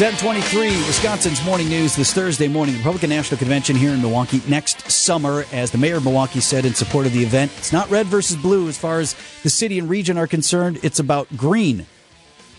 723, Wisconsin's morning news this Thursday morning. Republican National Convention here in Milwaukee next summer. As the mayor of Milwaukee said in support of the event, it's not red versus blue as far as the city and region are concerned. It's about green.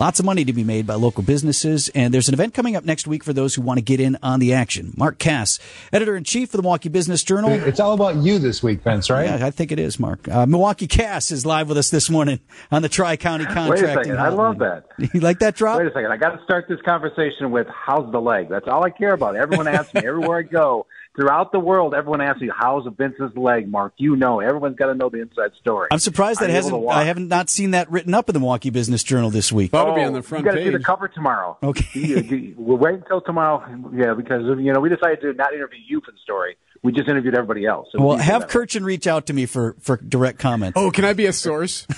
Lots of money to be made by local businesses, and there's an event coming up next week for those who want to get in on the action. Mark Kass, editor in chief of the Milwaukee Business Journal. It's all about you this week, Vince, right? Yeah, I think it is, Mark. Uh, Milwaukee Kass is live with us this morning on the Tri County Contracting. Wait a second, I love that. You like that drop? Wait a second, I got to start this conversation with "How's the leg?" That's all I care about. Everyone asks me everywhere I go throughout the world, everyone asks me, "How's Vince's leg?" Mark, you know, everyone's got to know the inside story. I'm surprised that hasn't. I haven't not seen that written up in the Milwaukee Business Journal this week. That'll oh, be on the oh, front page you to see the cover tomorrow. Okay, we'll wait until tomorrow. Yeah, because you know we decided to not interview you for the story. We just interviewed everybody else. So well, have Kirchen reach out to me for for direct comments. Oh, can I be a source?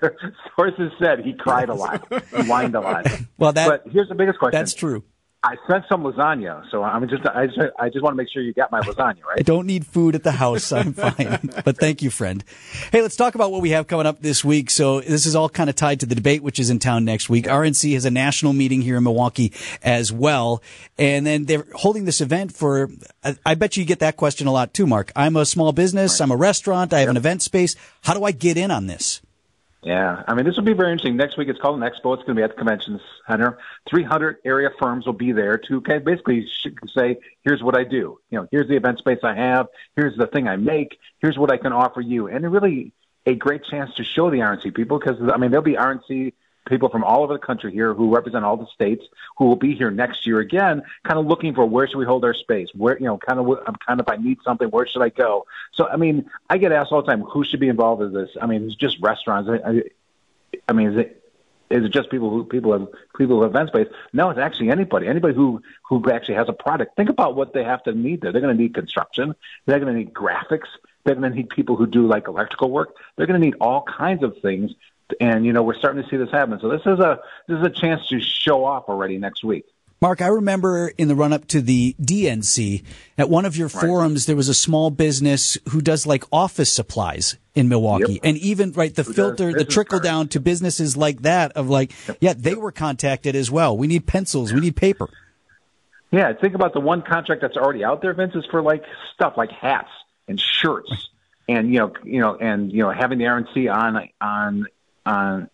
Sources said he cried a lot, he whined a lot. Well, that but here's the biggest question. That's true. I sent some lasagna, so I'm just I just I just want to make sure you got my lasagna, right? I don't need food at the house. I'm fine. but thank you, friend. Hey, let's talk about what we have coming up this week. So this is all kind of tied to the debate, which is in town next week. RNC has a national meeting here in Milwaukee as well, and then they're holding this event for. I, I bet you get that question a lot too, Mark. I'm a small business. Right. I'm a restaurant. I have yep. an event space. How do I get in on this? Yeah, I mean, this will be very interesting. Next week, it's called an expo. It's going to be at the convention center. 300 area firms will be there to basically say, here's what I do. You know, here's the event space I have. Here's the thing I make. Here's what I can offer you. And really a great chance to show the RNC people because, I mean, there'll be RNC people from all over the country here who represent all the states who will be here next year again, kind of looking for where should we hold our space? Where, you know, kind of, I'm kind of, I need something, where should I go? So, I mean, I get asked all the time, who should be involved in this? I mean, it's just restaurants. I, I, I mean, is it, is it just people who people have people who have event space? No, it's actually anybody. Anybody who who actually has a product. Think about what they have to need there. They're going to need construction. They're going to need graphics. They're going to need people who do like electrical work. They're going to need all kinds of things and you know we're starting to see this happen. So this is a this is a chance to show off already next week. Mark, I remember in the run up to the DNC, at one of your right. forums, there was a small business who does like office supplies in Milwaukee. Yep. And even, right, the who filter, the trickle cards. down to businesses like that of like, yep. yeah, they yep. were contacted as well. We need pencils. We need paper. Yeah. Think about the one contract that's already out there, Vince, is for like stuff like hats and shirts and, you know, you know, and, you know, having the RNC on, on on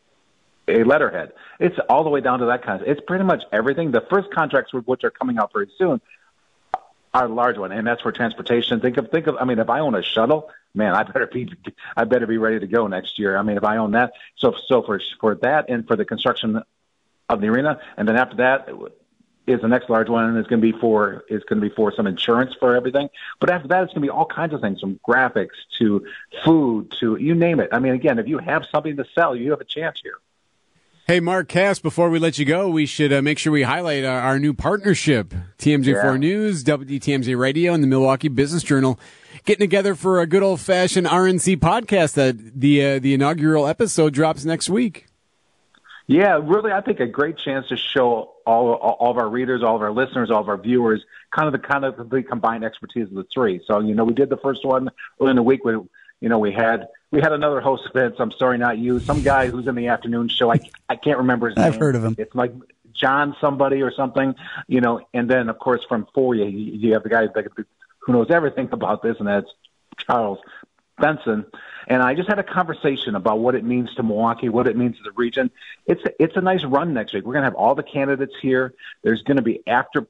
a letterhead. It's all the way down to that kind of. It's pretty much everything. The first contracts, which are coming out very soon, are large one, and that's for transportation. Think of think of. I mean, if I own a shuttle, man, I better be I better be ready to go next year. I mean, if I own that, so so for for that and for the construction of the arena, and then after that is the next large one, and it's going to be for is going to be for some insurance for everything. But after that, it's going to be all kinds of things, from graphics to food to you name it. I mean, again, if you have something to sell, you have a chance here. Hey, Mark Kass, before we let you go, we should uh, make sure we highlight our, our new partnership TMJ4 yeah. News, WTMJ Radio, and the Milwaukee Business Journal getting together for a good old fashioned RNC podcast that the, uh, the inaugural episode drops next week. Yeah, really, I think a great chance to show all, all of our readers, all of our listeners, all of our viewers, kind of the kind of the combined expertise of the three. So, you know, we did the first one in the week. We, you know, we had we had another host, Vince. I'm sorry, not you. Some guy who's in the afternoon show. I I can't remember his name. I've heard of him. It's like John somebody or something. You know, and then of course from four you you have the guy that who knows everything about this, and that's Charles Benson, and I just had a conversation about what it means to Milwaukee, what it means to the region. It's it's a nice run next week. We're going to have all the candidates here. There's going to be after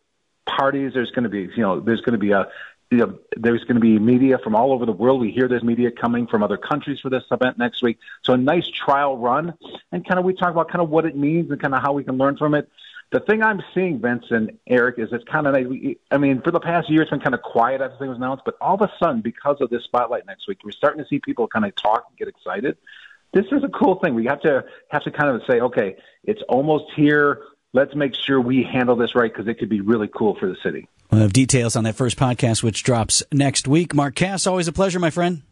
parties. There's going to be you know there's going to be a you know, there's going to be media from all over the world. We hear there's media coming from other countries for this event next week. So a nice trial run, and kind of we talk about kind of what it means and kind of how we can learn from it the thing I'm seeing, Vince and Eric, is it's kind of I mean, for the past year, it's been kind of quiet after things was announced, but all of a sudden, because of this spotlight next week, we're starting to see people kind of talk and get excited. This is a cool thing. We have to have to kind of say, okay, it's almost here. Let's make sure we handle this right because it could be really cool for the city. We'll have details on that first podcast, which drops next week. Mark Kass, always a pleasure, my friend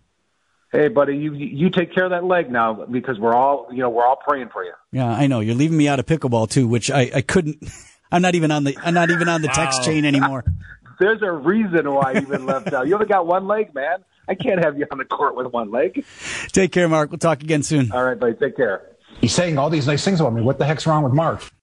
hey buddy you you take care of that leg now because we're all you know we're all praying for you. Yeah i know. You're leaving me out of pickleball too which i i couldn't i'm not even on the i'm not even on the wow. text chain anymore. There's a reason why you've been left out. You only got one leg man. I can't have you on the court with one leg. Take care mark. We'll talk again soon. All right buddy. Take care. He's saying all these nice things about me. What the heck's wrong with mark